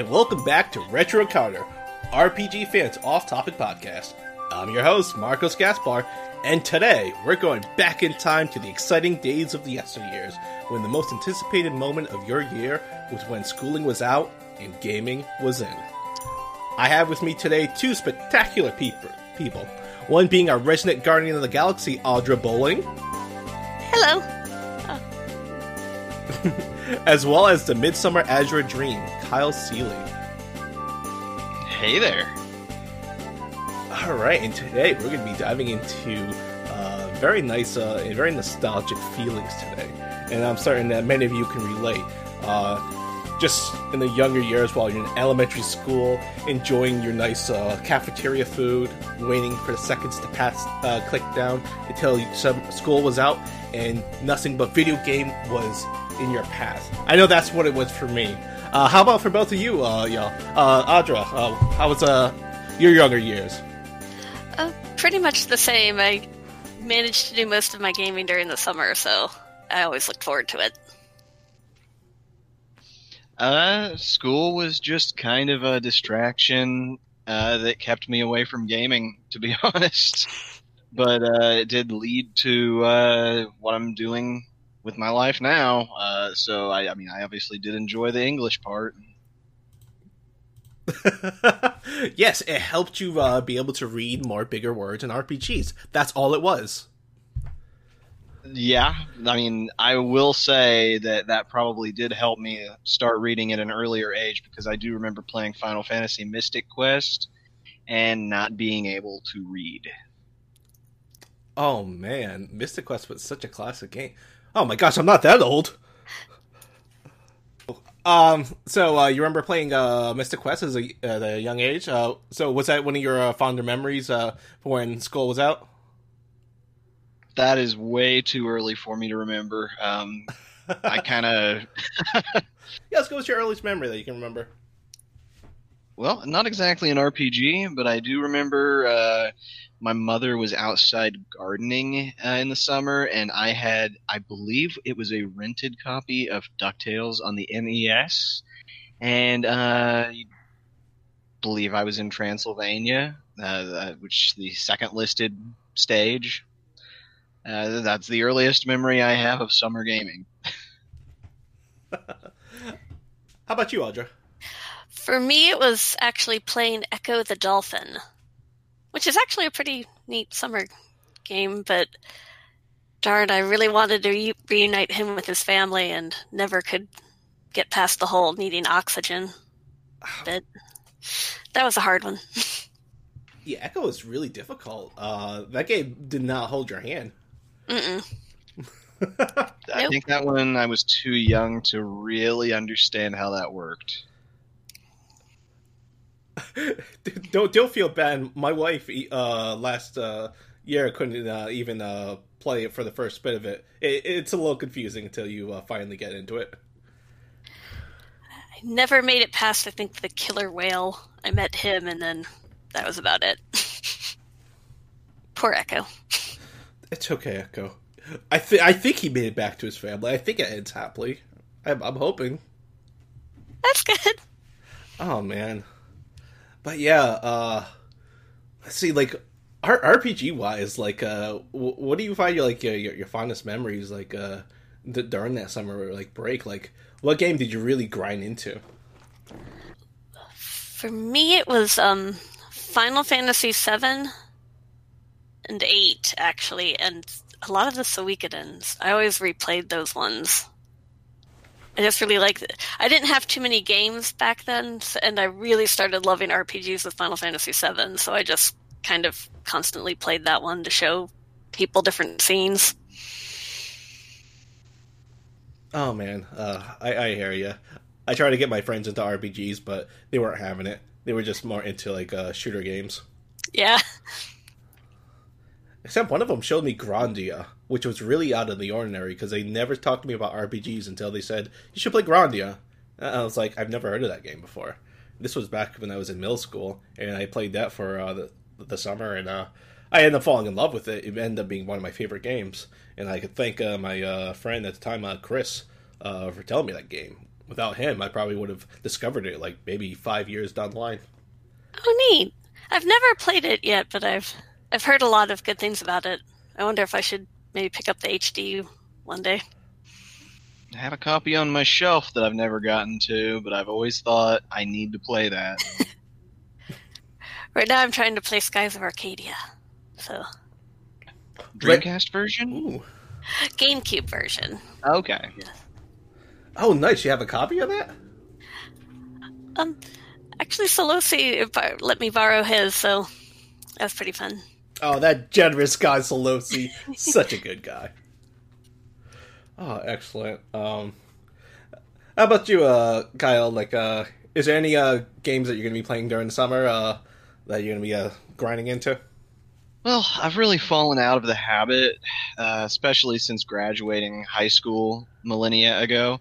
And welcome back to Retro Encounter, RPG fans off topic podcast. I'm your host, Marcos Gaspar, and today we're going back in time to the exciting days of the yesteryears when the most anticipated moment of your year was when schooling was out and gaming was in. I have with me today two spectacular peop- people. One being our resident guardian of the galaxy, Audra Bowling, Hello. as well as the Midsummer Azure Dream, Kyle Seeley. Hey there. All right, and today we're going to be diving into uh, very nice uh, and very nostalgic feelings today, and I'm certain that many of you can relate. Uh, just in the younger years, while you're in elementary school, enjoying your nice uh, cafeteria food, waiting for the seconds to pass, uh, click down until some school was out, and nothing but video game was in your path. I know that's what it was for me. Uh, how about for both of you, uh, y'all? Uh, Audra, uh, how was uh, your younger years? Uh, pretty much the same. I managed to do most of my gaming during the summer, so I always looked forward to it. Uh, school was just kind of a distraction uh, that kept me away from gaming, to be honest. But uh, it did lead to uh, what I'm doing with my life now. Uh, so I, I mean, I obviously did enjoy the English part. yes, it helped you uh, be able to read more bigger words in RPGs. That's all it was. Yeah, I mean, I will say that that probably did help me start reading at an earlier age because I do remember playing Final Fantasy Mystic Quest and not being able to read. Oh man, Mystic Quest was such a classic game. Oh my gosh, I'm not that old. Um, so uh, you remember playing uh, Mystic Quest as a, at a young age? Uh, so was that one of your uh, fonder memories uh, for when school was out? That is way too early for me to remember. Um, I kind of, Yeah, let's go with your earliest memory that you can remember. well, not exactly an RPG, but I do remember uh, my mother was outside gardening uh, in the summer, and I had, I believe it was a rented copy of DuckTales on the NES, and uh, I believe I was in Transylvania, uh, uh, which the second listed stage. Uh, that's the earliest memory I have of summer gaming. How about you, Audra? For me, it was actually playing Ecco the Dolphin, which is actually a pretty neat summer game, but darn, I really wanted to re- reunite him with his family and never could get past the whole needing oxygen. But that was a hard one. Yeah, Ecco is really difficult. Uh, that game did not hold your hand. Mm-mm. I Nope. think that one I was too young to really understand how that worked. Don't don't feel bad. My wife uh, last uh, year couldn't uh, even uh, play it for the first bit of it. it it's a little confusing until you uh, finally get into it. I never made it past, I think, the killer whale. I met him, and then that was about it. Poor Ecco. It's okay, Ecco. I think I think he made it back to his family. I think it ends happily. I'm, I'm hoping. That's good. Oh man, but yeah. uh Let's see, like R- RPG wise, like uh, w- what do you find your like your, your, fondest memories like uh during that summer like break? Like, what game did you really grind into? For me, it was um, Final Fantasy VII and eight, actually, and a lot of the Suikoden's. I always replayed those ones. I just really like. I didn't have too many games back then, and I really started loving RPGs with Final Fantasy VII. So I just kind of constantly played that one to show people different scenes. Oh man, uh, I, I hear you. I tried to get my friends into RPGs, but they weren't having it. They were just more into like uh, shooter games. Yeah, Except one of them showed me Grandia, which was really out of the ordinary because they never talked to me about RPGs until they said you should play Grandia. And I was like, I've never heard of that game before. This was back when I was in middle school, and I played that for uh, the the summer, and uh, I ended up falling in love with it. It ended up being one of my favorite games, and I could thank uh, my uh, friend at the time, uh, Chris, uh, for telling me that game without him, I probably would have discovered it like maybe five years down the line. Oh, neat. I've never played it yet, but I've I've heard a lot of good things about it. I wonder if I should maybe pick up the HD one day. I have a copy on my shelf that I've never gotten to, but I've always thought I need to play that. Right now, I'm trying to play Skies of Arcadia, so Dreamcast version? Ooh. GameCube version. Okay. Oh, nice! You have a copy of that? Um, actually, Solosi let me borrow his, so that was pretty fun. Oh, that generous guy, Solosi. Such a good guy. Oh, excellent. Um, how about you, uh, Kyle? Like, uh, is there any uh games that you're gonna be playing during the summer? Uh, that you're gonna be uh grinding into? Well, I've really fallen out of the habit, uh, especially since graduating high school millennia ago.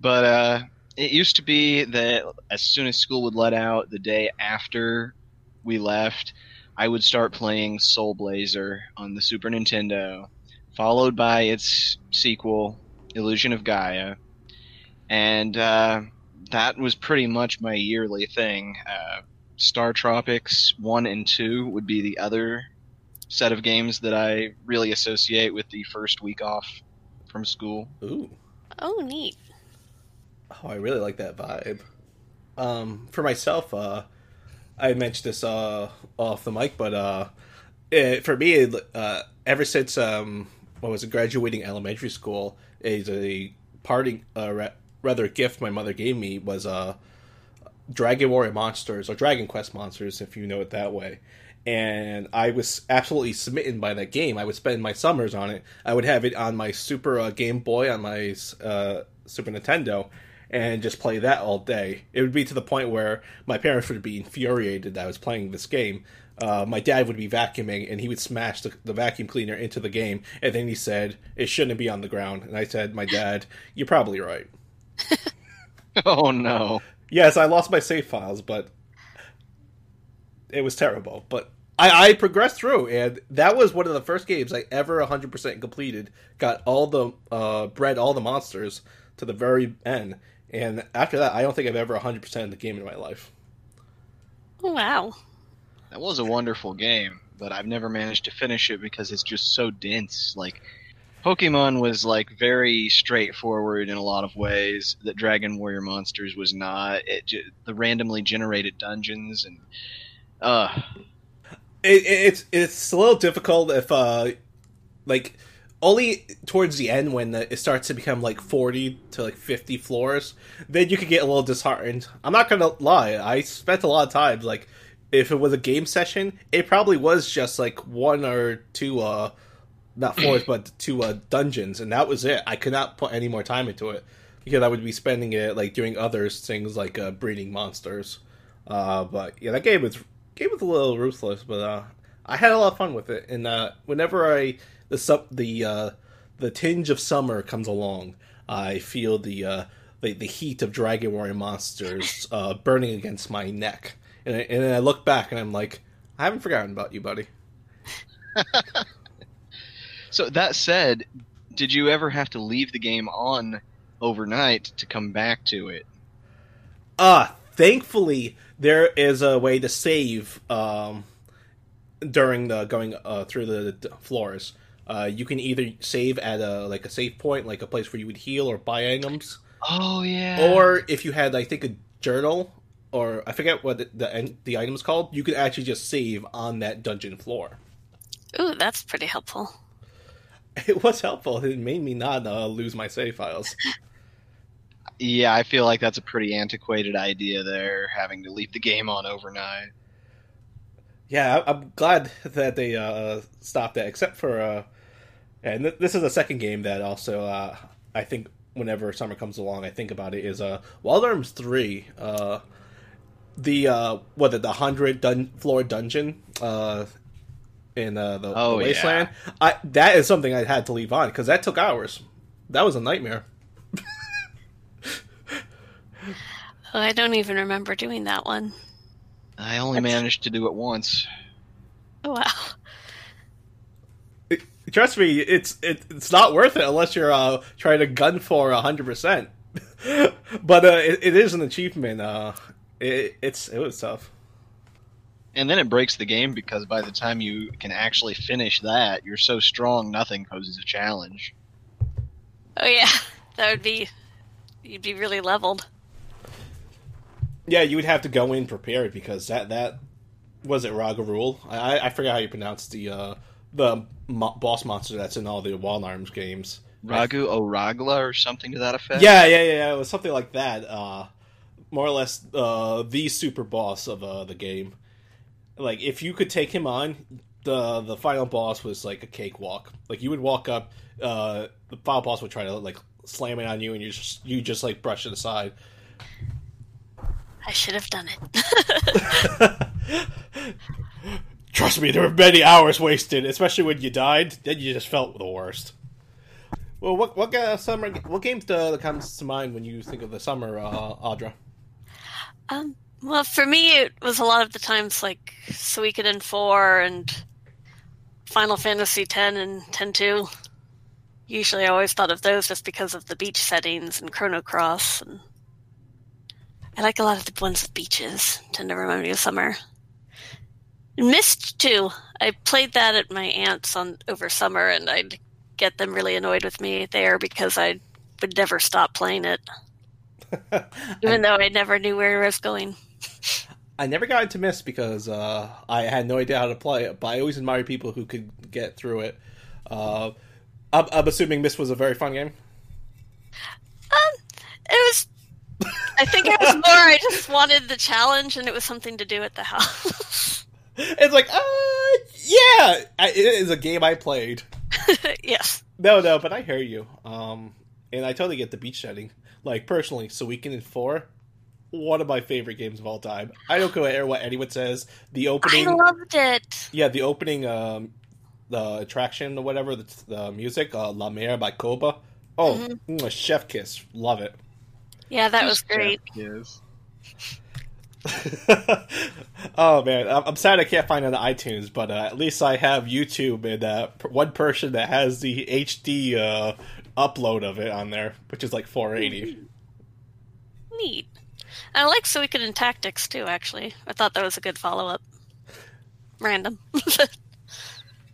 But uh, it used to be that as soon as school would let out, the day after we left, I would start playing Soul Blazer on the Super Nintendo, followed by its sequel, Illusion of Gaia. And uh, that was pretty much my yearly thing. Uh, StarTropics 1 and 2 would be the other set of games that I really associate with the first week off from school. Ooh. Oh, neat. Oh, I really like that vibe. Um, for myself, uh, I mentioned this uh, off the mic, but uh, it, for me, uh, ever since um, what was graduating elementary school, is a parting uh, ra- rather gift my mother gave me was uh, Dragon Warrior Monsters or Dragon Quest Monsters, if you know it that way. And I was absolutely smitten by that game. I would spend my summers on it. I would have it on my Super uh, Game Boy on my uh, Super Nintendo, and just play that all day. It would be to the point where my parents would be infuriated that I was playing this game. Uh, my dad would be vacuuming and he would smash the, the vacuum cleaner into the game, and then he said it shouldn't be on the ground. And I said, "My dad, you're probably right." Oh no. Yes, I lost my save files, but it was terrible. But I, I progressed through, and that was one of the first games I ever 100% completed. Got all the uh, bred all the monsters to the very end, and after that, I don't think I've ever 100% the game in my life. Oh, wow. That was a wonderful game, but I've never managed to finish it because it's just so dense. Like Pokemon was like very straightforward in a lot of ways that Dragon Warrior Monsters was not. It ju- the randomly generated dungeons and uh It, it, it's it's a little difficult if uh like only towards the end when the, it starts to become like 40 to like 50 floors then you could get a little disheartened. I'm not gonna lie i spent a lot of time like if it was a game session it probably was just like one or two uh not floors but two uh dungeons and that was it. I could not put any more time into it because i would be spending it like doing other things like uh breeding monsters. Uh but yeah that game was game was a little ruthless but uh i had a lot of fun with it and uh whenever i the sub the uh the tinge of summer comes along i feel the uh the, the heat of dragon warrior monsters uh burning against my neck and, I, and then i look back and i'm like i haven't forgotten about you buddy so that said, did you ever have to leave the game on overnight to come back to it? Uh, thankfully, there is a way to save um, during the going uh, through the floors. Uh, you can either save at a like a save point, like a place where you would heal or buy items, Oh yeah. or if you had, I think, a journal or I forget what the the, the item is called, you could actually just save on that dungeon floor. Ooh, that's pretty helpful. It was helpful. It made me not uh, lose my save files. yeah, I feel like that's a pretty antiquated idea there, having to leave the game on overnight. Yeah, I- I'm glad that they uh, stopped that. Except for, uh, and th- this is the second game that also uh, I think whenever summer comes along, I think about it is uh, Wild Arms Three. Uh, the uh, what the, the hundred dun- floor dungeon uh, in uh, the, Oh, the yeah. wasteland. I that is something I had to leave on because that took hours. That was a nightmare. Oh, I don't even remember doing that one. I only managed to do it once. Oh, wow. It, trust me, it's it, it's not worth it unless you're uh, trying to gun for hundred percent. but uh, it, it is an achievement. Uh, it, it's it was tough. And then it breaks the game because by the time you can actually finish that, you're so strong, nothing poses a challenge. Oh yeah, that would be you'd be really leveled. Yeah, you would have to go in prepared because that that was it Raggarul. I I forgot how you pronounce the uh, the mo- boss monster that's in all the Wild Arms games. Ragu Oragla or something to that effect. Yeah, yeah, yeah, yeah. It was something like that. Uh, more or less, uh, the super boss of uh, the game. Like, if you could take him on, the the final boss was like a cakewalk. Like, you would walk up, uh, the final boss would try to like slam it on you, and you just you just like brush it aside. I should have done it. Trust me, there were many hours wasted, especially when you died. Then you just felt the worst. Well, what what uh, summer what games uh, comes to mind when you think of the summer, uh, Audra? um, well, for me, it was a lot of the times like Suikoden four and Final Fantasy ten and ten two. Usually, I always thought of those just because of the beach settings and Chrono Cross, and I like a lot of the ones with beaches. Tend to remind me of summer. Myst too. I played that at my aunt's on over summer, and I'd get them really annoyed with me there because I would never stop playing it, even though I never knew where I was going. I never got into Myst because uh, I had no idea how to play it, but I always admired people who could get through it. Uh, I'm, I'm assuming Myst was a very fun game. Um, it was. I think it was more. I just wanted the challenge, and it was something to do at the house. It's like, uh, yeah, I, it is a game I played. yes. No, no, but I hear you. Um, and I totally get the beach setting. Like personally, Suikoden Four, one of my favorite games of all time. I don't care what anyone says. The opening, I loved it. yeah, the opening, um, the attraction or whatever, the, the music, uh, La Mer by Koba. Oh, mm, chef kiss, love it. Yeah, that was great. Yes. oh man, I'm I'm sad I can't find it on iTunes, but uh, at least I have YouTube and uh, one person that has the HD uh, upload of it on there, which is like 480. Neat. I like Suikoden Tactics too. Actually, I thought that was a good follow up. Random.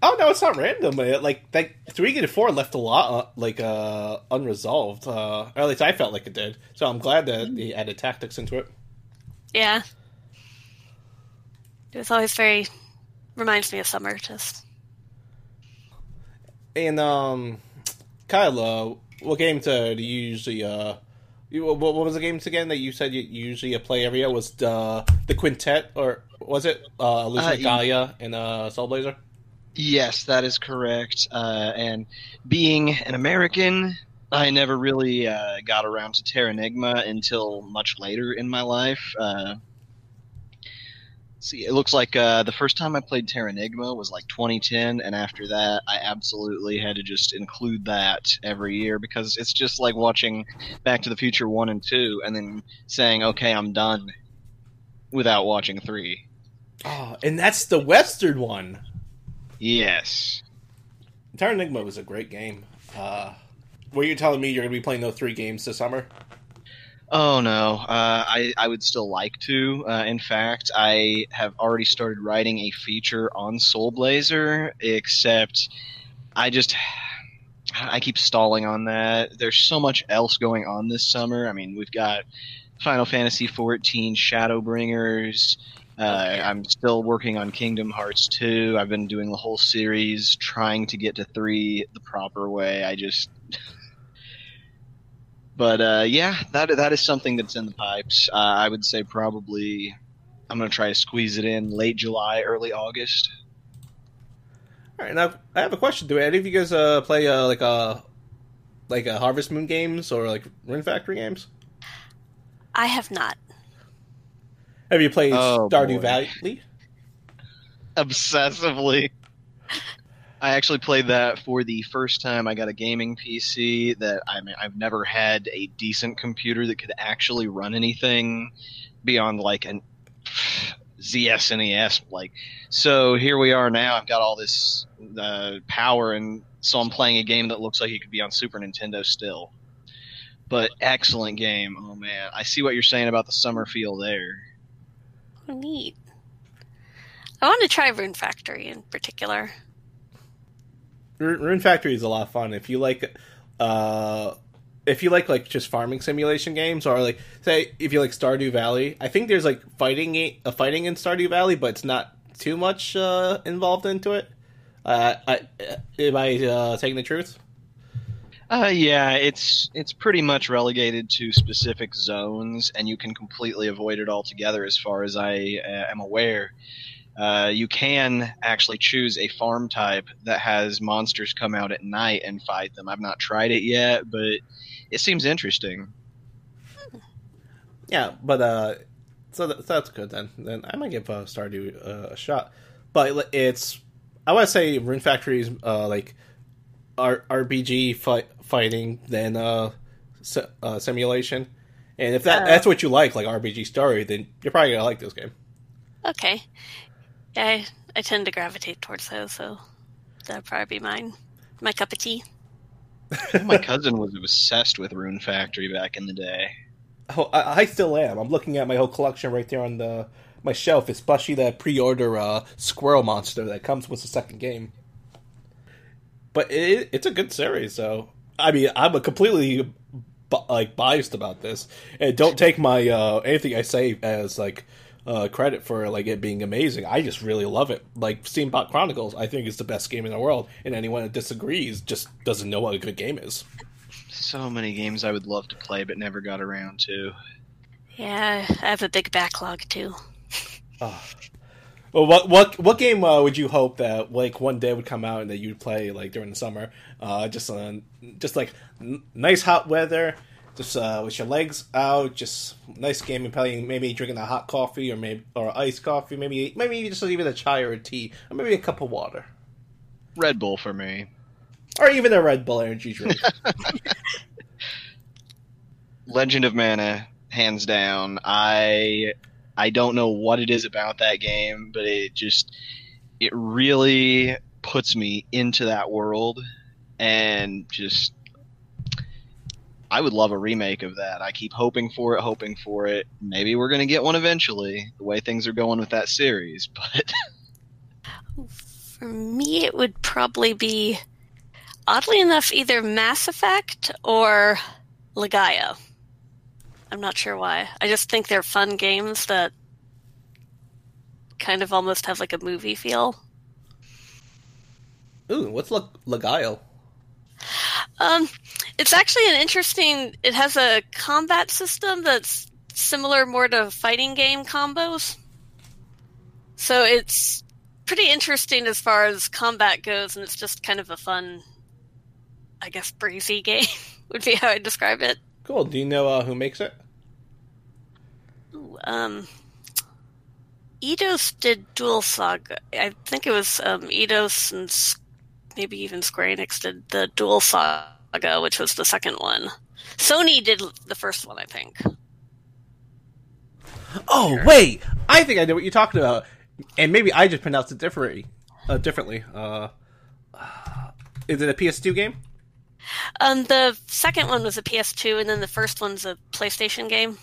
Oh no, it's not random. It, like like three and four left a lot uh, like uh, unresolved. Uh, or at least I felt like it did. So I'm glad that they added tactics into it. Yeah. It was always very reminds me of summer. Just And um, Kyle, uh, what games uh, do you usually uh, you, what, what was the games again that you said you usually play every year? Was the the quintet or was it uh, Illusion Uh, of Gaia and uh, Soul Blazer? Yes, that is correct. Uh, and being an American, I never really uh, got around to Terranigma until much later in my life. Uh, see, it looks like uh, the first time I played Terranigma was like 2010, and after that, I absolutely had to just include that every year because it's just like watching Back to the Future 1 and 2 and then saying, okay, I'm done without watching 3. Oh, and that's the Western one. Yes. Terranigma was a great game. Uh, were you telling me you're going to be playing those three games this summer? Oh no, uh, I I would still like to. Uh, in fact, I have already started writing a feature on Soul Blazer, except I just I keep stalling on that. There's so much else going on this summer. I mean, we've got Final Fantasy XIV Shadowbringers. Uh, I'm still working on Kingdom Hearts 2. I've been doing the whole series, trying to get to 3 the proper way. I just but uh, yeah, that that is something that's in the pipes. Uh, I would say probably I'm gonna try to squeeze it in late July, early August. All right, now I have a question. Do any of you guys uh, play uh, like a like a Harvest Moon games or like Rune Factory games? I have not. Have you played Oh, Stardew boy. Valley? Obsessively. I actually played that for the first time. I got a gaming PC that I mean, I've never had a decent computer that could actually run anything beyond like an ZSNES. Like, so here we are now. I've got all this uh, power, and so I'm playing a game that looks like it could be on Super Nintendo still. but excellent game. Oh man, I see what you're saying about the summer feel there. Oh, neat. I want to try Rune Factory in particular. Rune Factory is a lot of fun if you like. Uh, if you like like just farming simulation games, or like say if you like Stardew Valley, I think there's like fighting a fighting in Stardew Valley, but it's not too much uh, involved into it. Uh, I, am I uh, taking the truth? Uh, yeah, it's it's pretty much relegated to specific zones, and you can completely avoid it altogether, as far as I uh, am aware. Uh, you can actually choose a farm type that has monsters come out at night and fight them. I've not tried it yet, but it seems interesting. Yeah, but uh, so, that, so that's good then. Then I might give uh, Stardew uh, a shot. But it's I want to say Rune Factory is uh, like R- RPG fight, fighting than uh, si- uh, simulation. And if that uh, that's what you like, like RPG story, then you're probably gonna like this game. Okay. Yeah, I, I tend to gravitate towards those, so that'd probably be mine. My cup of tea. My cousin was obsessed with Rune Factory back in the day. Oh, I, I, still am. I'm looking at my whole collection right there on the my shelf, especially that pre-order uh, squirrel monster that comes with the second game. But it, it's a good series, so I mean, I'm a completely like biased about this, and don't take my uh, anything I say as like uh, credit for like it being amazing. I just really love it. Like Steambot Chronicles, I think is the best game in the world, and anyone that disagrees just doesn't know what a good game is. So many games I would love to play, but never got around to. Yeah, I have a big backlog too. oh. Well, what what what game uh, would you hope that like one day would come out and that you'd play like during the summer? Uh, just uh, just like n- nice hot weather, just uh, with your legs out, just nice game and playing. Maybe drinking a hot coffee or maybe or iced coffee. Maybe maybe just even a chai or a tea or maybe a cup of water. Red Bull for me, or even a Red Bull energy drink. Legend of Mana, hands down. I I don't know what it is about that game, but it just it really puts me into that world and just I would love a remake of that. I keep hoping for it, hoping for it. Maybe we're going to get one eventually, the way things are going with that series, but for me it would probably be oddly enough either Mass Effect or Legaia. I'm not sure why. I just think they're fun games that kind of almost have like a movie feel. Ooh, what's Le- Legaia? Um, it's actually an interesting. It has a combat system that's similar more to fighting game combos. So it's pretty interesting as far as combat goes, and it's just kind of a fun, I guess, breezy game would be how I describe it. Cool. Do you know uh, who makes it? Ooh, um, Eidos did Duel Saga. I think it was um, Eidos and maybe even Square Enix did the Duel Saga, which was the second one. Sony did the first one, I think. Oh sure. wait, I think I know what you're talking about, and maybe I just pronounced it differently. Uh, differently. Uh, is it a PS2 game? Um, the second one was a PS2, and then the first one's a PlayStation game.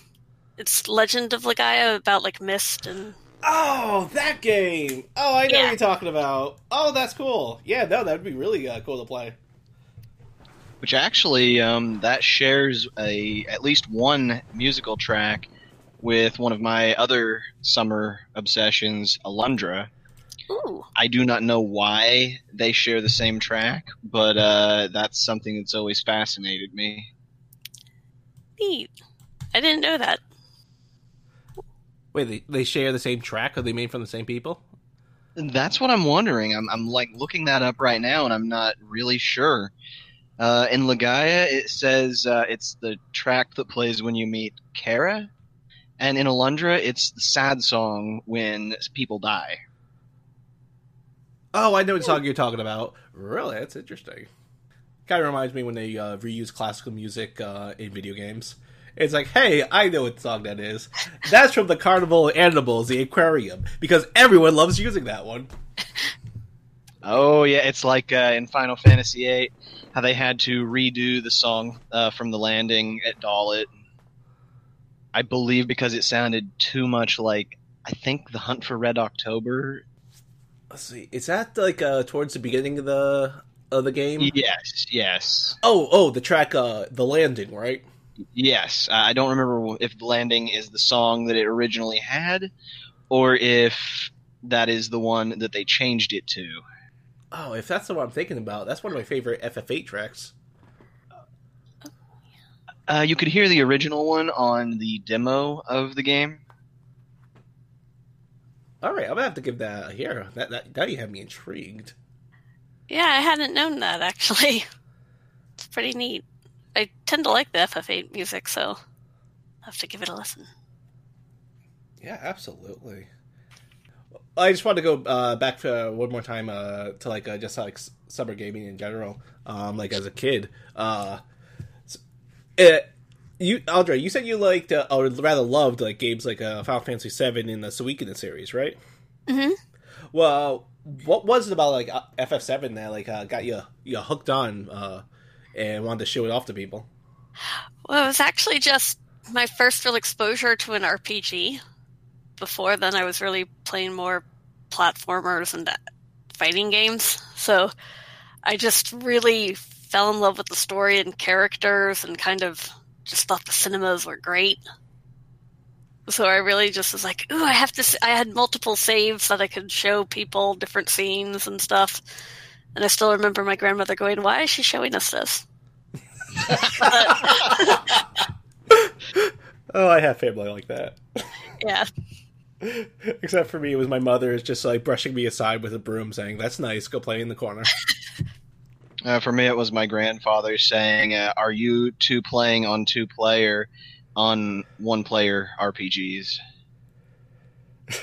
It's Legend of Legaia about like mist and. Oh, that game! Oh, I know yeah. what you're talking about. Oh, that's cool. Yeah, no, that'd be really uh, cool to play. Which actually, um, that shares a at least one musical track with one of my other summer obsessions, Alundra. Ooh. I do not know why they share the same track, but uh, that's something that's always fascinated me. Neat. I didn't know that. Wait, they, they share the same track? Are they made from the same people? That's what I'm wondering. I'm, I'm like looking that up right now, and I'm not really sure. Uh, in Legaia, it says uh, it's the track that plays when you meet Kara, and in Alundra, it's the sad song when people die. Oh, I know what song you're talking about. Really, that's interesting. Kind of reminds me when they uh, reuse classical music uh, in video games. It's like, hey, I know what song that is. That's from the Carnival of Animals, the aquarium, because everyone loves using that one. Oh yeah, it's like uh, in Final Fantasy VIII, how they had to redo the song uh, from the landing at Dollet. I believe because it sounded too much like I think the Hunt for Red October. Let's see. Is that like uh, towards the beginning of the of the game? Yes, yes, Oh, oh, the track, uh, the landing, right? yes. I I don't remember if the landing is the song that it originally had, or if that is the one that they changed it to. Oh, if that's the one I'm thinking about, that's one of my favorite FF8 tracks. Uh, you could hear the original one on the demo of the game. All right, I'm gonna have to give that a hear. That, that now you have me intrigued. Yeah, I hadn't known that actually. It's pretty neat. I tend to like the FF8 music, so I'll have to give it a listen. Yeah, absolutely. I just want to go uh, back to one more time uh, to like uh, just like s- summer gaming in general. Um, like as a kid, uh, it, you Audrey, you said you liked uh, or rather loved like games like uh, Final Fantasy VII in the Suikoden series, right? Mhm. Well, what was it about like uh, FF7 that like uh, got you you hooked on uh, and wanted to show it off to people? Well, it was actually just my first real exposure to an RPG. Before then, I was really playing more platformers and fighting games. So I just really fell in love with the story and characters and kind of just thought the cinemas were great. So I really just was like, ooh, I have to. I had multiple saves that I could show people different scenes and stuff. And I still remember my grandmother going, "Why is she showing us this?" Oh, I have family like that. Yeah. Except for me, it was my mother is just like brushing me aside with a broom, saying, "That's nice. Go play in the corner." Uh, for me, it was my grandfather saying, uh, "Are you two playing on two player, on one player RPGs?"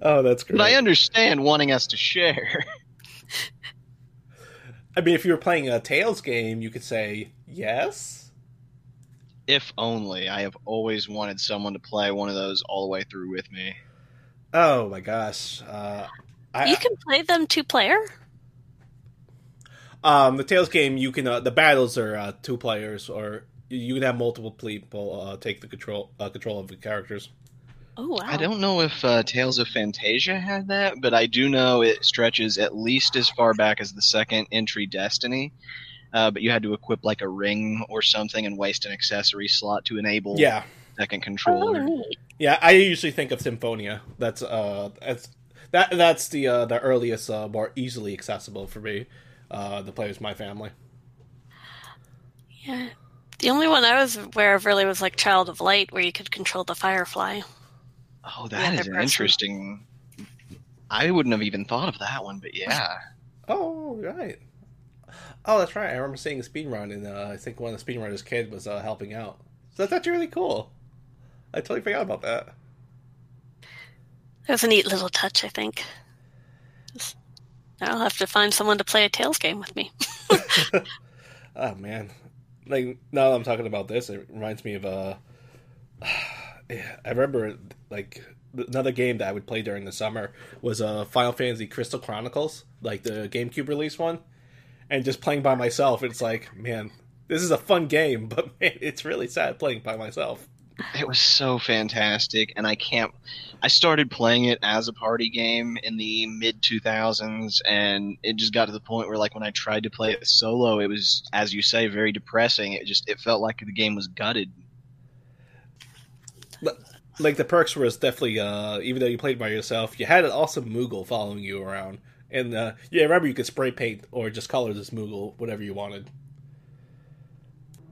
oh, that's great. But I understand wanting us to share. I mean, if you were playing a Tales game, you could say yes. If only I have always wanted someone to play one of those all the way through with me. Oh my gosh. Uh, I, You can play them two player. um, the Tales game, you can uh, the battles are uh, two players, or you can have multiple people uh, take the control uh, control of the characters. Oh wow! I don't know if uh, Tales of Phantasia had that, but I do know it stretches at least as far back as the second entry Destiny. Uh, but you had to equip like a ring or something and waste an accessory slot to enable Yeah, second Oh, controller. neat. yeah. I usually think of Symphonia. That's uh, that's that that's the uh, the earliest, uh, more easily accessible for me. Uh, the players, my family. Yeah. The only one I was aware of really was like Child of Light, where you could control the Firefly. Oh, The that other is an person. interesting. I wouldn't have even thought of that one, but yeah. Oh right. Oh, that's right. I remember seeing a speed run, and uh, I think one of the speedrunners' kid was uh, helping out. So that's actually really cool. I totally forgot about that. It was a neat little touch, I think. I'll have to find someone to play a Tales game with me. Oh man, like now that I'm talking about this, it reminds me of uh, I remember like another game that I would play during the summer was uh Final Fantasy Crystal Chronicles, like the GameCube release one, and just playing by myself. It's like, man, this is a fun game, but man, it's really sad playing by myself. It was so fantastic, and I can't. I started playing it as a party game in the mid 2000s, and it just got to the point where, like, when I tried to play it solo, it was, as you say, very depressing. It just it felt like the game was gutted. Like the perks was definitely, uh, even though you played by yourself, you had an awesome Moogle following you around, and uh, yeah, remember you could spray paint or just color this Moogle whatever you wanted.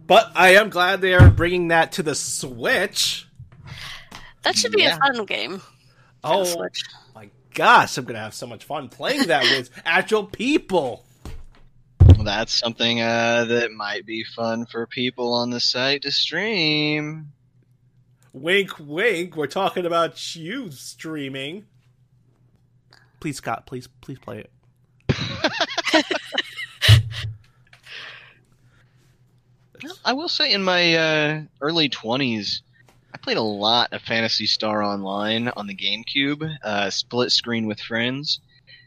But I am glad they are bringing that to the Switch. That should be Yeah. a fun game. Oh my gosh, I'm gonna have so much fun playing that with actual people. That's something uh, that might be fun for people on the site to stream. Wink, wink. We're talking about you streaming. Please, Scott. Please, please play it. I will say, in my uh, early 20s, I played a lot of Phantasy Star Online on the GameCube, uh, split screen with friends.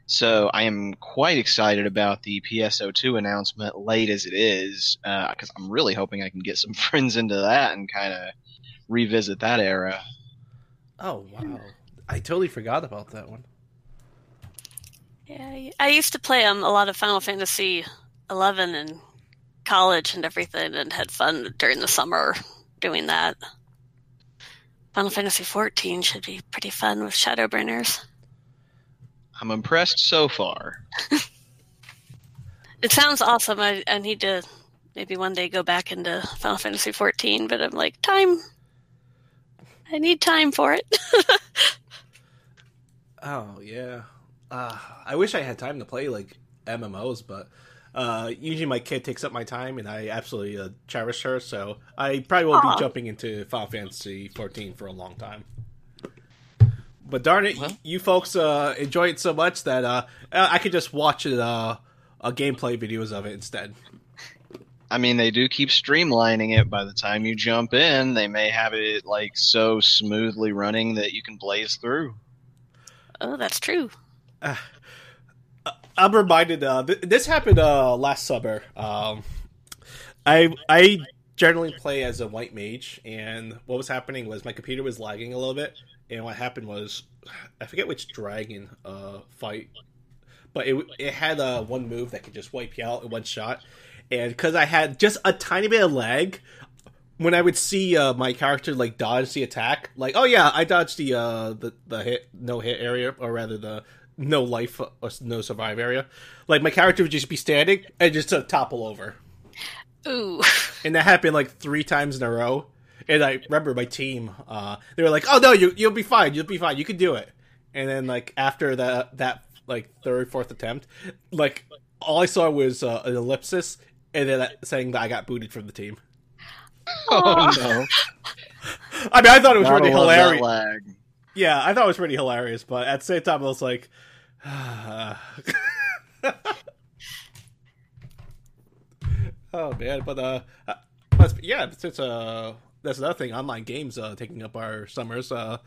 So I am quite excited about the PSO2 announcement, late as it is, because uh, I'm really hoping I can get some friends into that and kind of revisit that era. Oh wow, I totally forgot about that one. Yeah, I used to play um, a lot of Final Fantasy 11 in college and everything, and had fun during the summer doing that. Final Fantasy 14 should be pretty fun with Shadowbringers. I'm impressed so far. it sounds awesome. I, I need to maybe one day go back into Final Fantasy 14, but I'm like, time. I need time for it. oh, yeah. Uh, I wish I had time to play like MMOs, but uh, usually my kid takes up my time, and I absolutely uh, cherish her. So I probably won't Aww. be jumping into Final Fantasy 14 for a long time. But darn it, well, you folks uh, enjoy it so much that uh, I could just watch it, uh, gameplay videos of it instead. I mean, they do keep streamlining it. By the time you jump in, they may have it like so smoothly running that you can blaze through. Oh, that's true. Uh, I'm reminded. Uh, th- this happened uh, last summer. Um, I I generally play as a white mage, and what was happening was my computer was lagging a little bit, and what happened was I forget which dragon uh, fight, but it it had uh, one move that could just wipe you out in one shot, and because I had just a tiny bit of lag, when I would see uh, my character like dodge the attack, like oh yeah, I dodged the uh, the the hit no hit area, or rather the no life or no survive area, like my character would just be standing and just uh, topple over. Ooh, and that happened like three times in a row and I remember my team, uh, they were like, "Oh no, you you'll be fine. You'll be fine. You can do it." And then like after that that like third fourth attempt, like all I saw was uh, an ellipsis, and then saying that I got booted from the team. Oh no! I mean, I thought it was Gotta really hilarious. Yeah, I thought it was pretty hilarious, but at the same time, I was like. oh man, but uh, uh yeah, since uh, that's another thing. Online games uh, taking up our summers. Uh,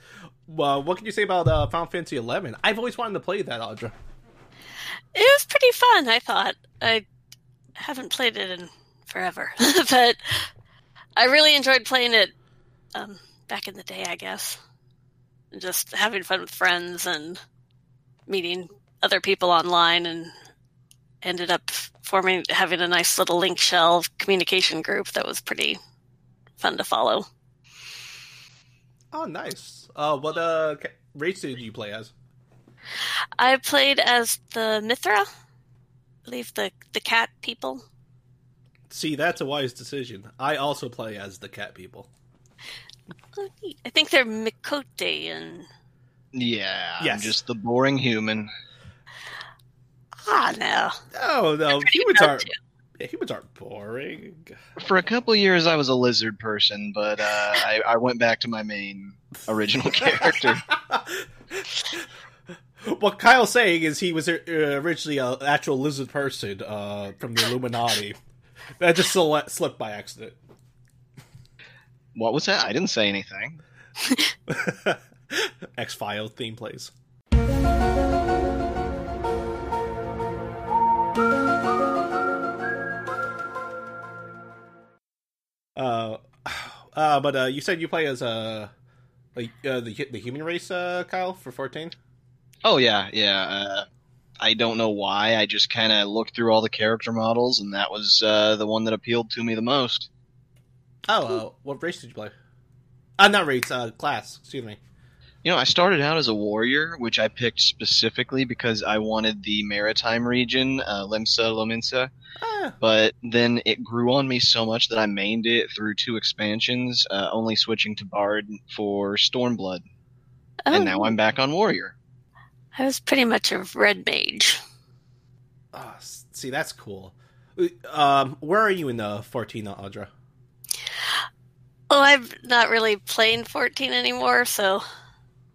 well, what can you say about uh, Final Fantasy Eleven? I've always wanted to play that, Audra. It was pretty fun. I thought I haven't played it in forever, but I really enjoyed playing it um, back in the day. I guess, and just having fun with friends and meeting other people online, and ended up forming having a nice little link shell communication group that was pretty fun to follow. Oh, nice. Uh, what uh, race did you play as? I played as the Mithra. I believe the the cat people. See, that's a wise decision. I also play as the cat people. Oh, I think they're Miqo'te and. Yeah, yes. I'm just the boring human. Ah, no. Oh, no. Humans are. Too. Yeah, humans aren't boring. For a couple years, I was a lizard person, but uh, I, I went back to my main original character. what Kyle's saying is he was uh, originally an actual lizard person uh, from the Illuminati. that just slipped by accident. What was that? I didn't say anything. X File theme plays. Uh, uh, but uh, you said you play as a like uh, the the human race, uh, Kyle, for fourteen. Oh yeah, yeah. Uh, I don't know why. I just kind of looked through all the character models, and that was uh, the one that appealed to me the most. Oh, uh, what race did you play? Uh, not race, uh, class. Excuse me. You know, I started out as a warrior, which I picked specifically because I wanted the maritime region, uh, Limsa Lominsa. Ah. But then it grew on me so much that I mained it through two expansions, uh, only switching to Bard for Stormblood. Oh. And now oh. I'm back on warrior. I was pretty much a red mage. Oh, see, that's cool. Um, where are you in the 14, Audra? Oh, I'm not really playing 14 anymore, so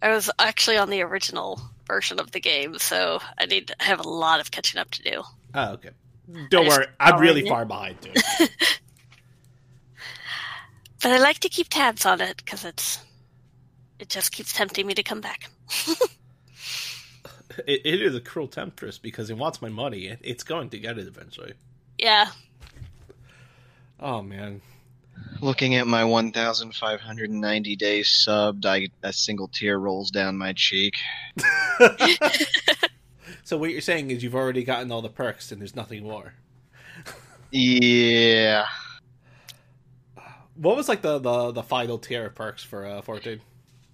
I was actually on the original version of the game, so I need to have a lot of catching up to do. Oh, okay. Hmm. Don't worry, I'm really far behind too. But I like to keep tabs on it because it's it just keeps tempting me to come back. It, it is a cruel temptress because it wants my money. It, it's going to get it eventually. yeah. Oh man. Looking at my 1,590 days subbed, I, a single tear rolls down my cheek. so what you're saying is you've already gotten all the perks and there's nothing more. Yeah. What was like the the, the final tier of perks for uh, 14?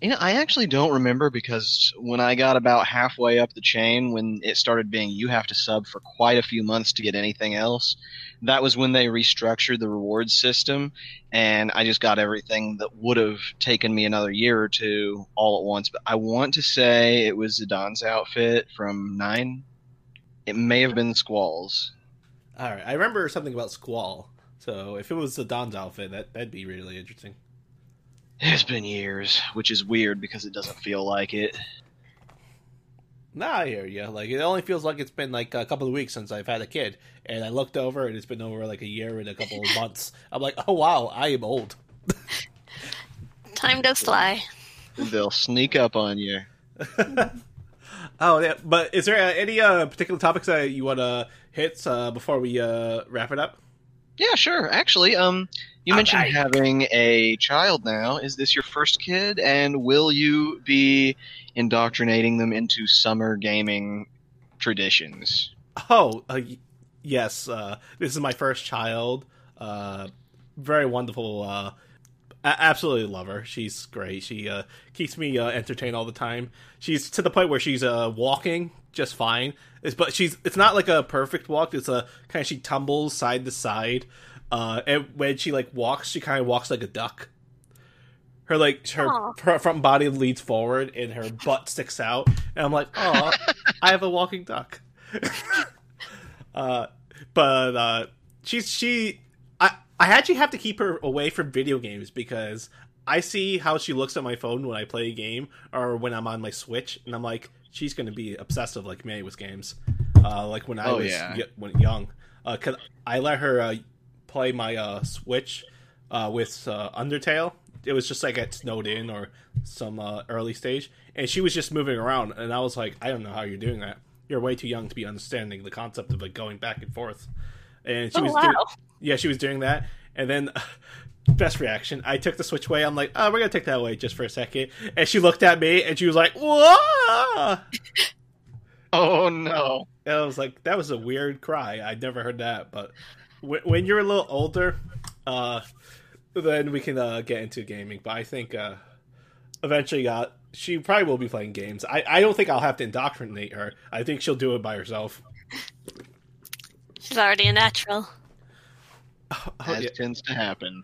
You know, I actually don't remember because when I got about halfway up the chain, when it started being you have to sub for quite a few months to get anything else, that was when they restructured the reward system, and I just got everything that would have taken me another year or two all at once. But I want to say it was Zidane outfit from Nine. It may have been Squalls. All right, I remember something about Squall. So if it was the outfit, that that'd be really interesting. It's been years, which is weird because it doesn't feel like it. Nah, I hear you. Like it only feels like it's been like a couple of weeks since I've had a kid, and I looked over and it's been over like a year and a couple of months. I'm like, oh wow, I am old. Time does fly. They'll sneak up on you. oh yeah, but is there uh, any uh, particular topics that you want to hit uh, before we uh, wrap it up? Yeah, sure. Actually, um, you All mentioned right. having a child now. Is this your first kid? And will you be indoctrinating them into summer gaming traditions? Oh, uh, yes. Uh, this is my first child. Uh, very wonderful. Uh, a- absolutely love her. She's great. She uh, keeps me uh, entertained all the time. She's to the point where she's uh, walking just fine. It's, but she's it's not like a perfect walk. It's a kind of she tumbles side to side. Uh, and when she like walks, she kind of walks like a duck. Her like her, her front body leads forward and her butt sticks out, and I'm like, oh, I have a walking duck. uh, but uh, she's she. I I actually have to keep her away from video games because I see how she looks at my phone when I play a game or when I'm on my Switch, and I'm like, she's going to be obsessive like me with games. Uh, like when I Oh, was yeah. y- when young, because I let her uh, play my uh, Switch uh, with uh, Undertale. It was just like at Snowdin or some uh, early stage, and she was just moving around, and I was like, I don't know how you're doing that. You're way too young to be understanding the concept of like going back and forth. And she Oh was wow. doing, yeah, she was doing that, and then best reaction. I took the Switch away. I'm like, oh, we're gonna take that away just for a second, and she looked at me and she was like, whoa. Oh no! And I was like, that was a weird cry. I'd never heard that. But w- when you're a little older, uh, then we can uh, get into gaming. But I think uh, eventually, uh, she probably will be playing games. I, I don't think I'll have to indoctrinate her. I think she'll do it by herself. She's already a natural. Oh, As yeah. tends to happen.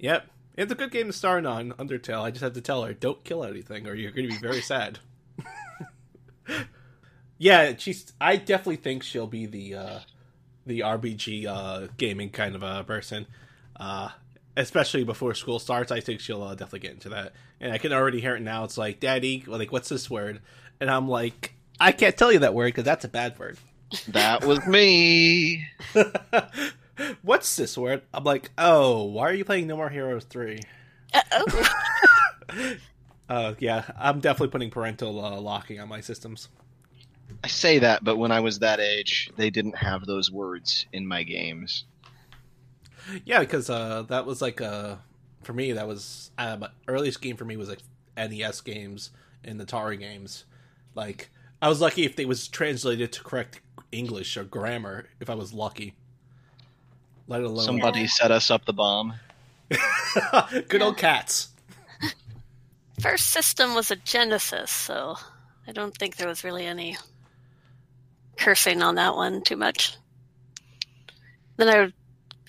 Yep. It's a good game to start on, Undertale. I just have to tell her, don't kill anything, or you're going to be very sad. yeah, she's. I definitely think she'll be the uh, the RPG uh, gaming kind of a person. Uh, especially before school starts, I think she'll uh, definitely get into that. And I can already hear it now. It's like, Daddy, like, what's this word? And I'm like, I can't tell you that word because that's a bad word. That was me. what's this word? I'm like, oh, why are you playing No More Heroes 3? Uh-oh. Uh, yeah, I'm definitely putting parental uh, locking on my systems. I say that, but when I was that age, they didn't have those words in my games. Yeah, because uh, that was like uh, for me that was uh, my earliest game for me was like NES games and the Atari games. Like I was lucky if they was translated to correct English or grammar if I was lucky. Let alone Somebody set us up the bomb. good old cats. First system was a Genesis, so I don't think there was really any cursing on that one too much. Then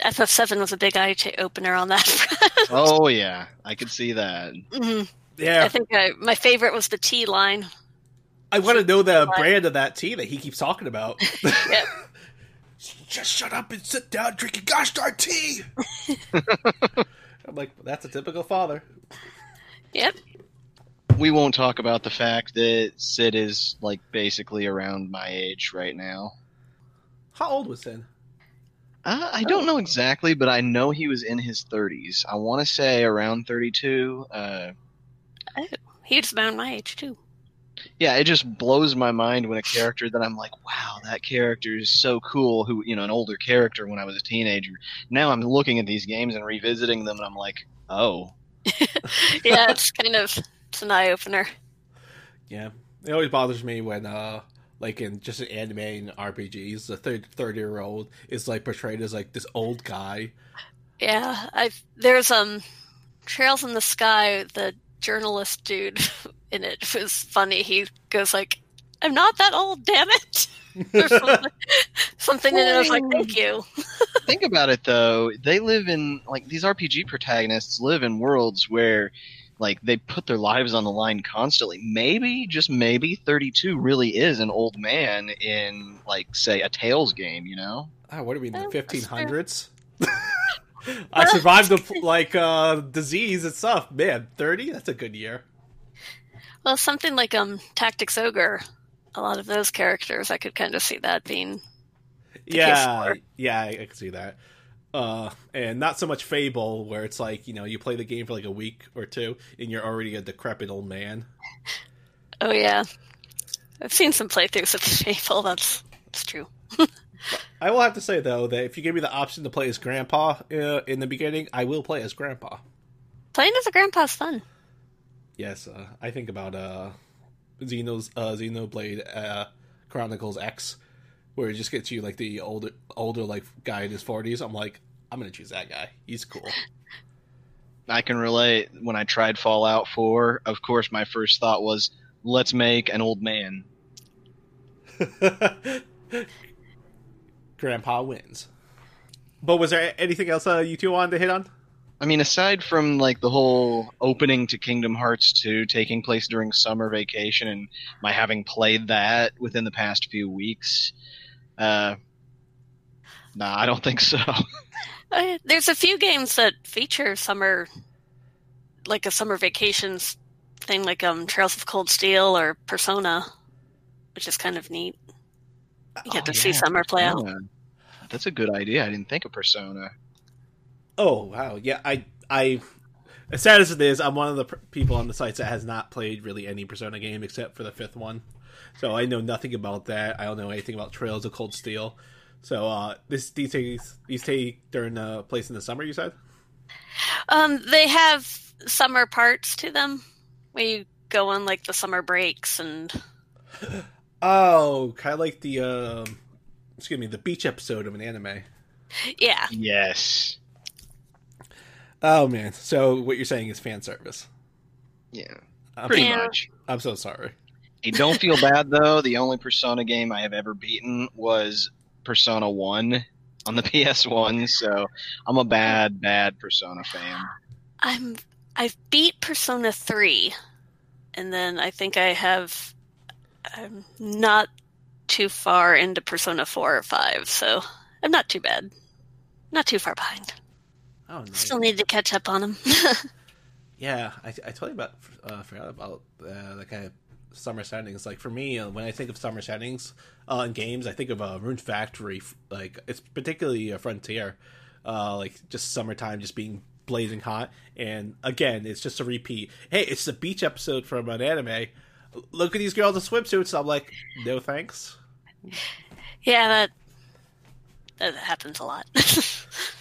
I FF7 was a big eye cha- opener on that. Oh yeah, I could see that. Mhm. I think I, my favorite was the tea line. I want to know the What? brand of that tea that he keeps talking about. Yep. Just shut up and sit down drinking gosh darn tea. I'm like, that's a typical father. Yep. We won't talk about the fact that Sid is like basically around my age right now. How old was Sid? Uh, I don't know exactly, but I know he was in his 30s. I want to say around 32. Uh, He's about my age too. Yeah, it just blows my mind when a character that I'm like, wow, that character is so cool. Who you know, an older character when I was a teenager. Now I'm looking at these games and revisiting them, and I'm like, oh, Yeah, it's kind of it's an eye opener. Yeah, it always bothers me when, uh, like in just an anime and RPGs, the third thirty year old is like portrayed as like this old guy. Yeah, I there's um Trails in the Sky, the journalist dude in it was funny. He goes like, "I'm not that old, damn it." or something, something and I was like, "Thank you." think about it though. They live in like these RPG protagonists live in worlds where like they put their lives on the line constantly. Maybe, just maybe, 32 really is an old man in like say a Tales game. You know? Ah, what are we in the Oh, fifteen hundreds? I survived the like uh disease and stuff. Man, thirty? That's a good year. Well, something like um Tactics Ogre, a lot of those characters, I could kind of see that being. Yeah, yeah, I, I can see that. Uh, and not so much Fable, where it's like you know you play the game for like a week or two, and you're already a decrepit old man. Oh yeah, I've seen some playthroughs of Fable. That's that's true. I will have to say though that if you give me the option to play as Grandpa uh, in the beginning, I will play as Grandpa. Playing as a grandpa's fun. Yes, uh, I think about uh, Xeno's uh, Xenoblade uh, Chronicles X, where it just gets you like the older older like guy in his forties. I'm like, I'm gonna choose that guy. He's cool. I can relate. When I tried Fallout 4, of course, my first thought was, let's make an old man. Grandpa wins. But was there anything else uh, you two wanted to hit on? I mean, aside from like the whole opening to Kingdom Hearts 2 taking place during summer vacation and my having played that within the past few weeks, uh, nah, I don't think so. Uh, there's a few games that feature summer, like a summer vacations thing, like um Trails of Cold Steel or Persona, which is kind of neat. You get Oh, to see yeah, summer play out. That's a good idea. I didn't think of Persona. Oh wow, yeah. I I as sad as it is, I'm one of the pr- people on the sites that has not played really any Persona game except for the fifth one. So I know nothing about that. I don't know anything about Trails of Cold Steel. So uh, this these take these take during uh, place in the summer. You said. Um, they have summer parts to them where you go on like the summer breaks and Oh, kind of like the um, excuse me, the beach episode of an anime. yeah, Yes. Oh man, so what you're saying is fan service. Yeah, I'm, pretty Yeah. much. I'm so sorry. Hey, don't feel bad though. The only Persona game I have ever beaten was Persona One on the PS1, so I'm a bad, bad Persona fan. I'm I've beat Persona three, and then I think I have I'm not too far into Persona four or five, so I'm not too bad. Not too far behind. Oh, nice. Still need to catch up on them. Yeah, I, I totally about uh, forgot about uh, the kind of summer settings. Like for me, uh, when I think of summer settings uh, in games, I think of uh, Rune Factory. Like it's particularly a Frontier, uh, like just summertime, just being blazing hot. And again, it's just a repeat. Hey, it's the beach episode from an anime. Look at these girls in swimsuits. I'm like, no thanks. yeah, that that happens a lot.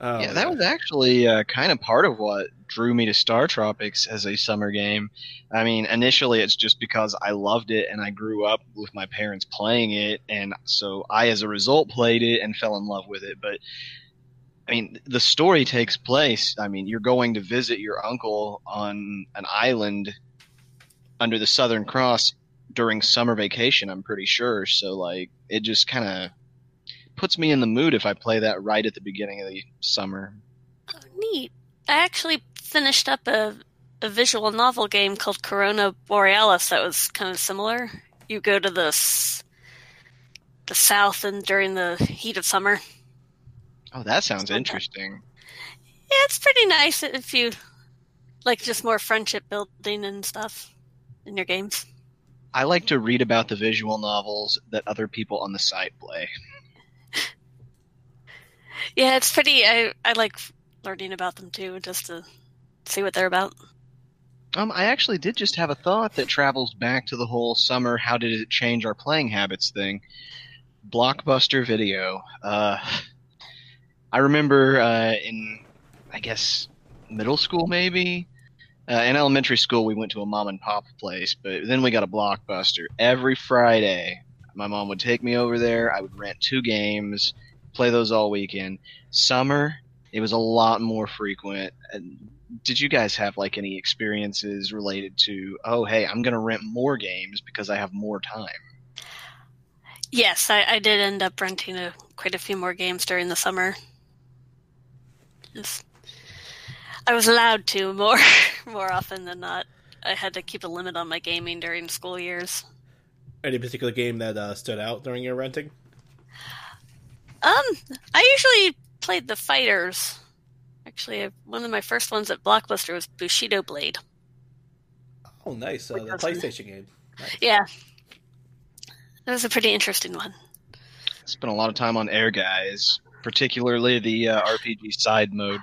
Oh, yeah, that was actually uh, kind of part of what drew me to StarTropics as a summer game. I mean, initially it's just because I loved it and I grew up with my parents playing it, and so I, as a result, played it and fell in love with it. But I mean, the story takes place. I mean, you're going to visit your uncle on an island under the Southern Cross during summer vacation. I'm pretty sure. So like, it just kind of puts me in the mood if I play that right at the beginning of the summer. Oh, neat. I actually finished up a, a visual novel game called Corona Borealis that was kind of similar. You go to the the south and during the heat of summer. Oh, that sounds interesting. Yeah, it's pretty nice if you like just more friendship building and stuff in your games. I like to read about the visual novels that other people on the site play. Yeah, it's pretty. I I like learning about them too, just to see what they're about. Um, I actually did just have a thought that travels back to the whole summer. How did it change our playing habits thing? Blockbuster Video. Uh, I remember uh, in, I guess, middle school maybe. Uh, in elementary school, we went to a mom and pop place, but then we got a Blockbuster every Friday. My mom would take me over there. I would rent two games, play those all weekend. Summer, it was a lot more frequent. And did you guys have like any experiences related to, oh, hey, I'm going to rent more games because I have more time? Yes, I, I did end up renting a, quite a few more games during the summer. Just, I was allowed to more more often than not. I had to keep a limit on my gaming during school years. Any particular game that uh, stood out during your renting? Um, I usually played the fighters. Actually, one of my first ones at Blockbuster was Bushido Blade. Oh, nice! Uh, the PlayStation game. Nice. Yeah, that was a pretty interesting one. Spent a lot of time on Ehrgeiz, particularly the uh, RPG side mode.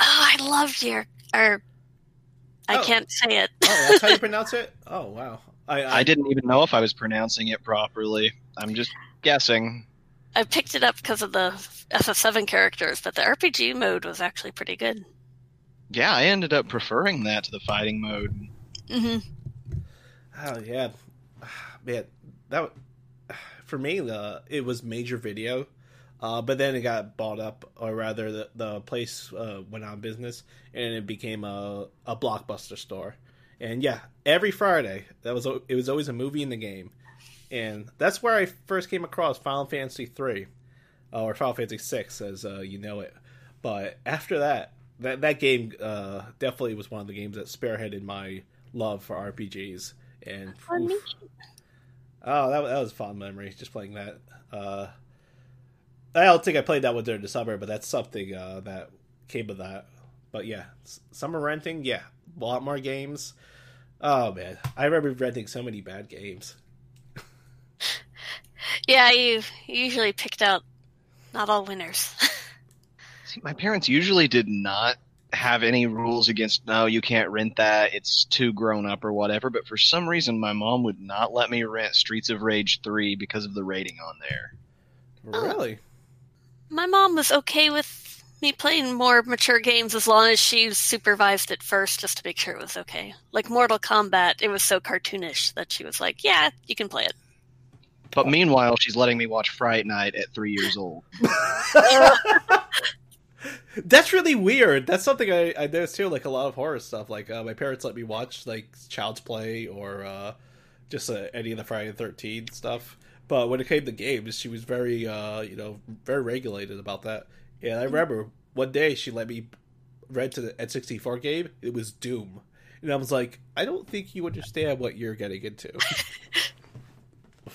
Oh, I loved your. Or, I Oh. can't say it. Oh, that's how you pronounce it. Oh, wow. I, I, I didn't even know if I was pronouncing it properly. I'm just guessing. I picked it up because of the FF7 characters, but the RPG mode was actually pretty good. Yeah, I ended up preferring that to the fighting mode. Mm-hmm. Oh yeah, man. That for me, the it was major video, uh, but then it got bought up, or rather, the the place uh, went out of business, and it became a a blockbuster store. And yeah, every Friday that was it was always a movie in the game, and that's where I first came across Final Fantasy three, uh, or Final Fantasy six, as uh, you know it. But after that, that that game uh, definitely was one of the games that spearheaded my love for RPGs. And oof. oh, that, that was a fond memory just playing that. Uh, I don't think I played that one during the summer, but that's something uh, that came of that. But yeah, summer renting, yeah, a lot more games. Oh man, I remember renting so many bad games. Yeah, you you usually picked out not all winners. See, my parents usually did not have any rules against no, you can't rent that. It's too grown up or whatever. But for some reason, my mom would not let me rent Streets of Rage three because of the rating on there. Oh. Really? My mom was okay with me playing more mature games as long as she supervised it first just to make sure it was okay. Like Mortal Kombat, it was so cartoonish that she was like, "Yeah, you can play it." But meanwhile, she's letting me watch Fright Night at three years old. That's really weird. That's something I, I noticed too. Like a lot of horror stuff. Like uh, my parents let me watch like Child's Play or uh, just uh, any of the Friday the Thirteenth stuff. But when it came to games, she was very uh, you know very regulated about that. And I remember one day she let me rent an N sixty four game. It was Doom, and I was like, I don't think you understand what you're getting into.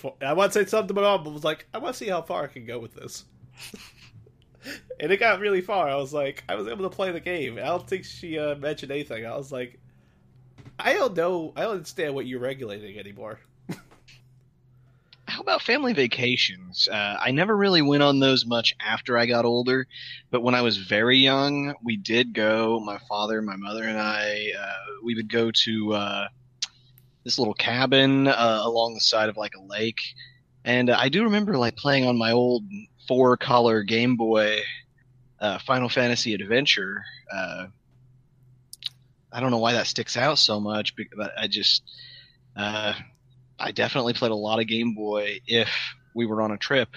Before, I want to say something to my but was like, I want to see how far I can go with this. and it got really far. I was like, I was able to play the game. I don't think she uh, mentioned anything. I was like, I don't know. I don't understand what you're regulating anymore. How about family vacations? Uh, I never really went on those much after I got older, but when I was very young, we did go. My father, my mother, and I, uh, we would go to uh, this little cabin uh, along the side of like a lake, and uh, I do remember like playing on my old four color Game Boy, uh, Final Fantasy Adventure. Uh, I don't know why that sticks out so much, but I just. Uh, I definitely played a lot of Game Boy if we were on a trip.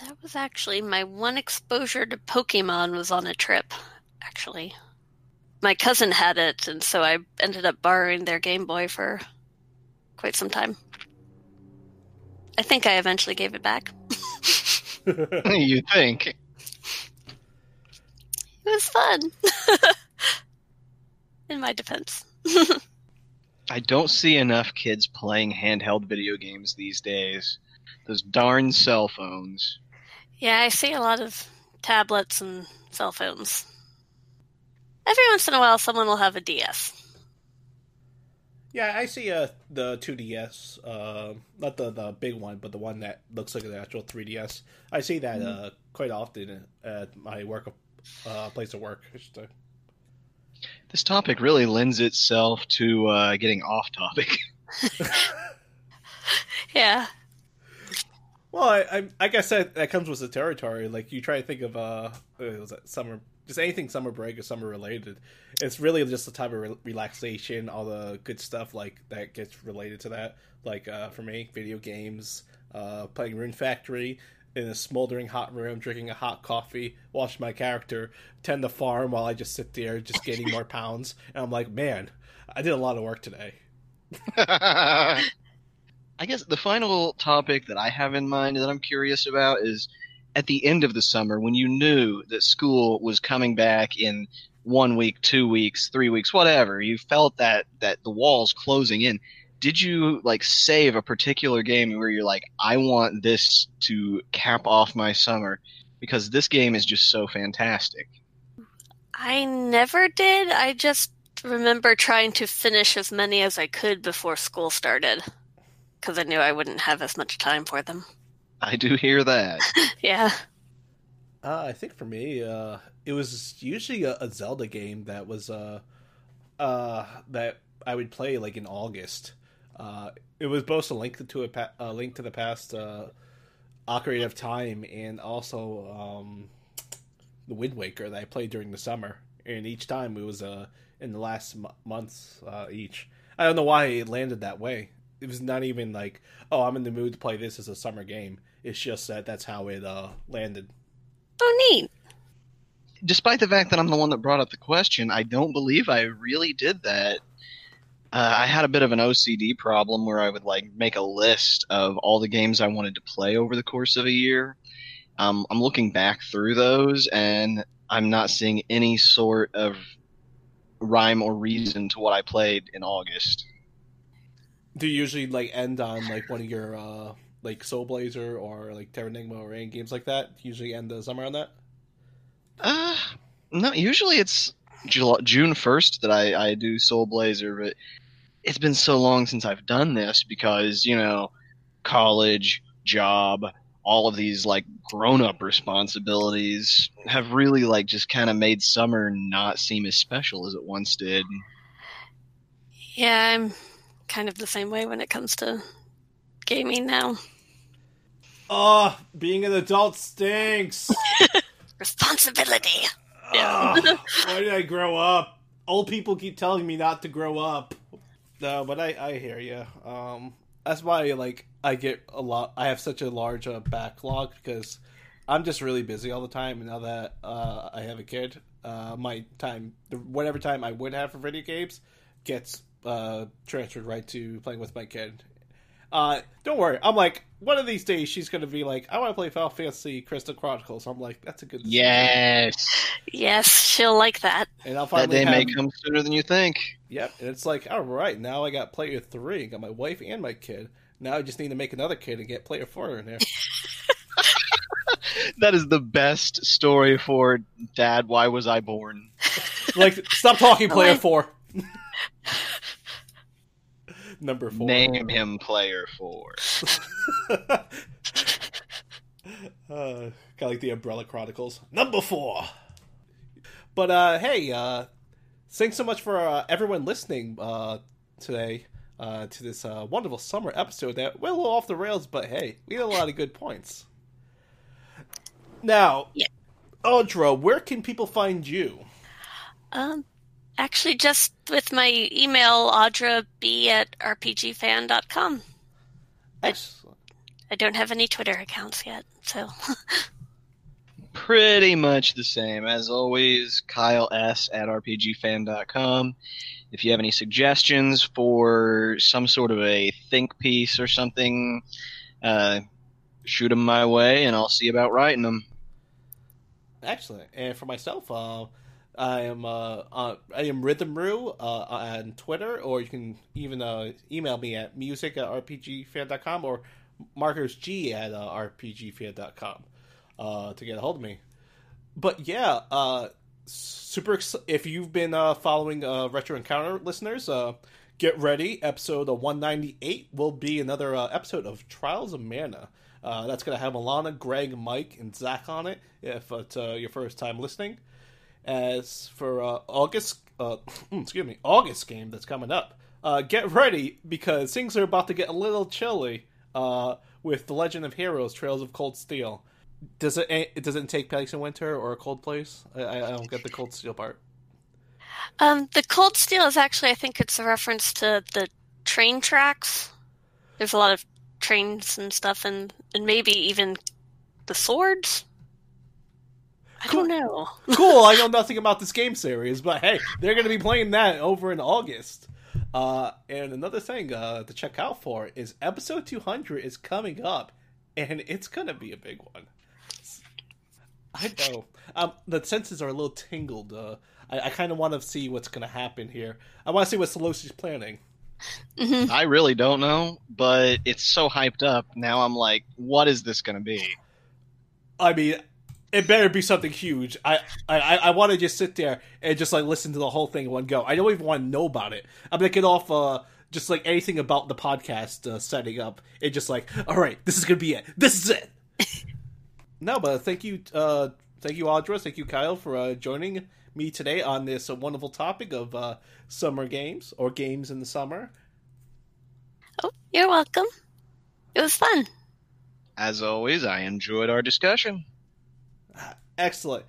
That was actually my one exposure to Pokemon was on a trip. Actually, my cousin had it, and so I ended up borrowing their Game Boy for quite some time. I think I eventually gave it back. you think? It was fun. In my defense. I don't see enough kids playing handheld video games these days. Those darn cell phones. Yeah, I see a lot of tablets and cell phones. Every once in a while, someone will have a DS. Yeah, I see uh, the 2DS, uh, not the the big one, but the one that looks like an actual 3DS. I see that Mm-hmm. uh, quite often at my work uh, place of work. I should say. This topic really lends itself to uh, getting off topic. Yeah. Well, I, I, I guess that that comes with the territory. Like you try to think of uh, was that summer, just anything summer break or summer related. It's really just the type of re- relaxation, all the good stuff like that gets related to that. Like uh, for me, video games, uh, playing Rune Factory in a smoldering hot room, drinking a hot coffee, watching my character tend the farm while I just sit there, just gaining more pounds. And I'm like, man, I did a lot of work today. I guess the final topic that I have in mind that I'm curious about is at the end of the summer when you knew that school was coming back in one week, two weeks, three weeks, whatever. You felt that that the walls closing in. Did you like save a particular game where you're like, I want this to cap off my summer because this game is just so fantastic. I never did. I just remember trying to finish as many as I could before school started because I knew I wouldn't have as much time for them. I do hear that. Yeah. Uh, I think for me, uh, it was usually a, a Zelda game that was uh, uh, that I would play like in August. Uh, it was both a link to a, pa- a link to the past, uh, Ocarina of Time, and also um, the Wind Waker that I played during the summer. And each time it was uh, in the last m- months uh, each. I don't know why it landed that way. It was not even like, oh, I'm in the mood to play this as a summer game. It's just that that's how it uh, landed. Oh, neat. despite the fact that I'm the one that brought up the question, I don't believe I really did that. Uh, I had a bit of an OCD problem where I would like make a list of all the games I wanted to play over the course of a year. Um, I'm looking back through those, and I'm not seeing any sort of rhyme or reason to what I played in August. Do you usually like end on like one of your uh like Soul Blazer or like Terranigma or any games like that? Usually end the summer on that? Uh, no, usually it's Jul- June 1st that I, I do Soul Blazer, but it's been so long since I've done this because, you know, college, job, all of these like grown up responsibilities have really like just kind of made summer not seem as special as it once did. Yeah, I'm kind of the same way when it comes to gaming now. Oh, being an adult stinks. Responsibility. Ugh, why did I grow up? Old people keep telling me not to grow up. No, but I I hear you. Um, that's why like I get a lot. I have such a large uh, backlog because I'm just really busy all the time. And now that uh, I have a kid, uh, my time, whatever time I would have for video games, gets uh, transferred right to playing with my kid. Uh, don't worry. I'm like, one of these days she's gonna be like, I want to play Final Fantasy Crystal Chronicles. I'm like, that's a good decision. Yes. Yes, she'll like that. And I'll finally That finally day have, may come sooner than you think. Yep, and it's like, all right, now I got player three, got my wife and my kid. Now I just need to make another kid and get player four in there. That is the best story for Dad, why was I born? like, stop talking, player Like- four. Number four. Name him player four. uh, kind of like the Umbrella Chronicles. Number four. But uh, hey, uh, thanks so much for uh, everyone listening uh, today uh, to this uh, wonderful summer episode that went a little off the rails, but hey, we had a lot of good points. Now, Yeah. Audra, where can people find you? Um, actually, just with my email, audrab at rpgfan.com. Excellent. I don't have any Twitter accounts yet, so Pretty much the same. As always, Kyle S at RPGFan.com. If you have any suggestions for some sort of a think piece or something, uh, shoot them my way and I'll see about writing them. Excellent. And for myself, uh, I am uh, uh, I am Rhythmru uh, on Twitter, or you can even uh, email me at music at rpgfan.com or markersg at uh, rpgfan.com uh, to get a hold of me. But yeah, uh, super. Ex- if you've been uh, following uh, Retro Encounter listeners, uh, get ready. Episode 198 will be another uh, episode of Trials of Mana. Uh, that's going to have Alana, Greg, Mike, and Zach on it if it's uh, your first time listening. As for uh, August, uh, excuse me, August game that's coming up, uh, get ready because things are about to get a little chilly uh, with The Legend of Heroes: Trails of Cold Steel. Does it? It doesn't take place in winter or a cold place. I, I don't get the Cold Steel part. Um, the cold steel is actually, I think it's a reference to the train tracks. There's a lot of trains and stuff, and and maybe even the swords. I Cool. don't know. cool. I know nothing about this game series, but hey, they're going to be playing that over in August. Uh, and another thing uh, to check out for is episode 200 is coming up, and it's going to be a big one. I know. Um, the senses are a little tingled. Uh, I, I kind of want to see what's going to happen here. I want to see what Solosi's planning. Mhm. I really don't know, but it's so hyped up. Now I'm like, what is this going to be? I mean, it better be something huge. I I, I want to just sit there and just like listen to the whole thing in one go. I don't even want to know about it. I'm gonna get off uh just like anything about the podcast uh, setting up and just like, all right, this is gonna be it. This is it. no, but thank you, uh, thank you, Audra. Thank you, Kyle, for uh, joining me today on this uh, wonderful topic of uh, summer games or games in the summer. Oh, you're welcome. It was fun. As always, I enjoyed our discussion. Excellent.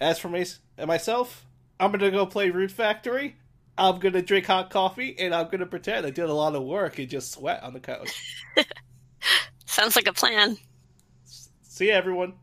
As for me, and myself, I'm gonna go play Rune Factory. I'm gonna drink hot coffee, and I'm gonna pretend I did a lot of work and just sweat on the couch. Sounds like a plan. See ya, everyone.